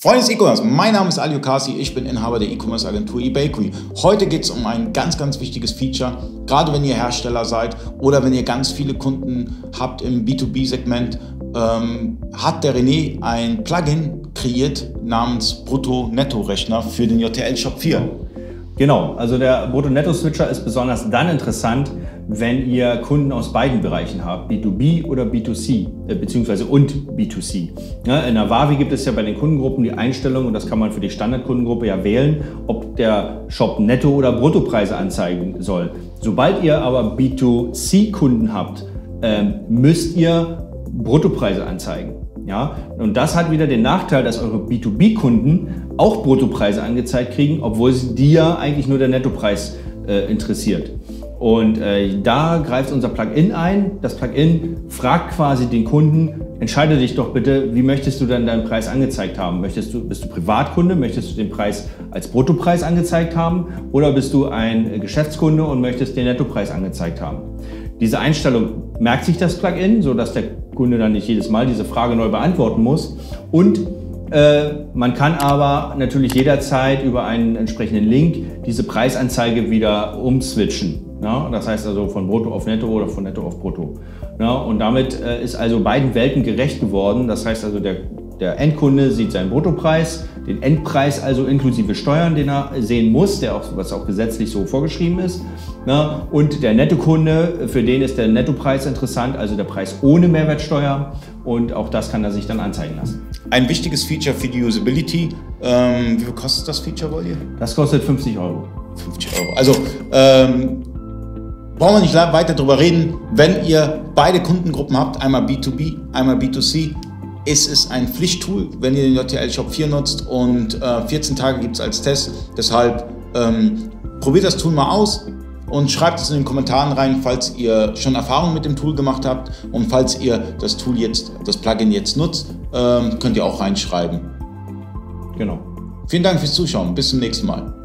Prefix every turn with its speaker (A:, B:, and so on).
A: Freunde des E-Commerce, mein Name ist Ali Kasi, ich bin Inhaber der E-Commerce Agentur eBakery. Heute geht es um ein ganz, ganz wichtiges Feature, gerade wenn ihr Hersteller seid oder wenn ihr ganz viele Kunden habt im B2B-Segment, ähm, hat der René ein Plugin kreiert namens Brutto-Netto-Rechner für den JTL Shop 4.
B: Genau, also der Brutto-Netto-Switcher ist besonders dann interessant, wenn ihr Kunden aus beiden Bereichen habt, B2B oder B2C, äh, beziehungsweise und B2C. Ja, in der Wavi gibt es ja bei den Kundengruppen die Einstellung, und das kann man für die Standardkundengruppe ja wählen, ob der Shop Netto- oder Bruttopreise anzeigen soll. Sobald ihr aber B2C-Kunden habt, äh, müsst ihr Bruttopreise anzeigen. Ja? Und das hat wieder den Nachteil, dass eure B2B-Kunden auch Bruttopreise angezeigt kriegen, obwohl sie die ja eigentlich nur der Nettopreis äh, interessiert. Und äh, da greift unser Plugin ein. Das Plugin fragt quasi den Kunden, entscheide dich doch bitte, wie möchtest du denn deinen Preis angezeigt haben? Möchtest du, bist du Privatkunde, möchtest du den Preis als Bruttopreis angezeigt haben oder bist du ein Geschäftskunde und möchtest den Nettopreis angezeigt haben? Diese Einstellung merkt sich das Plugin, sodass der Kunde dann nicht jedes Mal diese Frage neu beantworten muss. Und äh, man kann aber natürlich jederzeit über einen entsprechenden Link diese Preisanzeige wieder umswitchen. Ja? Das heißt also von Brutto auf Netto oder von Netto auf Brutto. Ja? Und damit äh, ist also beiden Welten gerecht geworden. Das heißt also der der Endkunde sieht seinen Bruttopreis, den Endpreis also inklusive Steuern, den er sehen muss, der auch, was auch gesetzlich so vorgeschrieben ist. Ne? Und der Nettokunde, für den ist der Nettopreis interessant, also der Preis ohne Mehrwertsteuer. Und auch das kann er sich dann anzeigen lassen.
A: Ein wichtiges Feature für die Usability. Ähm, wie viel kostet das Feature, wollt ihr?
B: Das kostet 50 Euro.
A: 50 Euro. Also ähm, brauchen wir nicht weiter darüber reden. Wenn ihr beide Kundengruppen habt, einmal B2B, einmal B2C, es ist ein Pflichttool, wenn ihr den JTL Shop 4 nutzt und äh, 14 Tage gibt es als Test. Deshalb ähm, probiert das Tool mal aus und schreibt es in den Kommentaren rein, falls ihr schon Erfahrungen mit dem Tool gemacht habt und falls ihr das Tool jetzt, das Plugin jetzt nutzt, ähm, könnt ihr auch reinschreiben.
B: Genau.
A: Vielen Dank fürs Zuschauen. Bis zum nächsten Mal.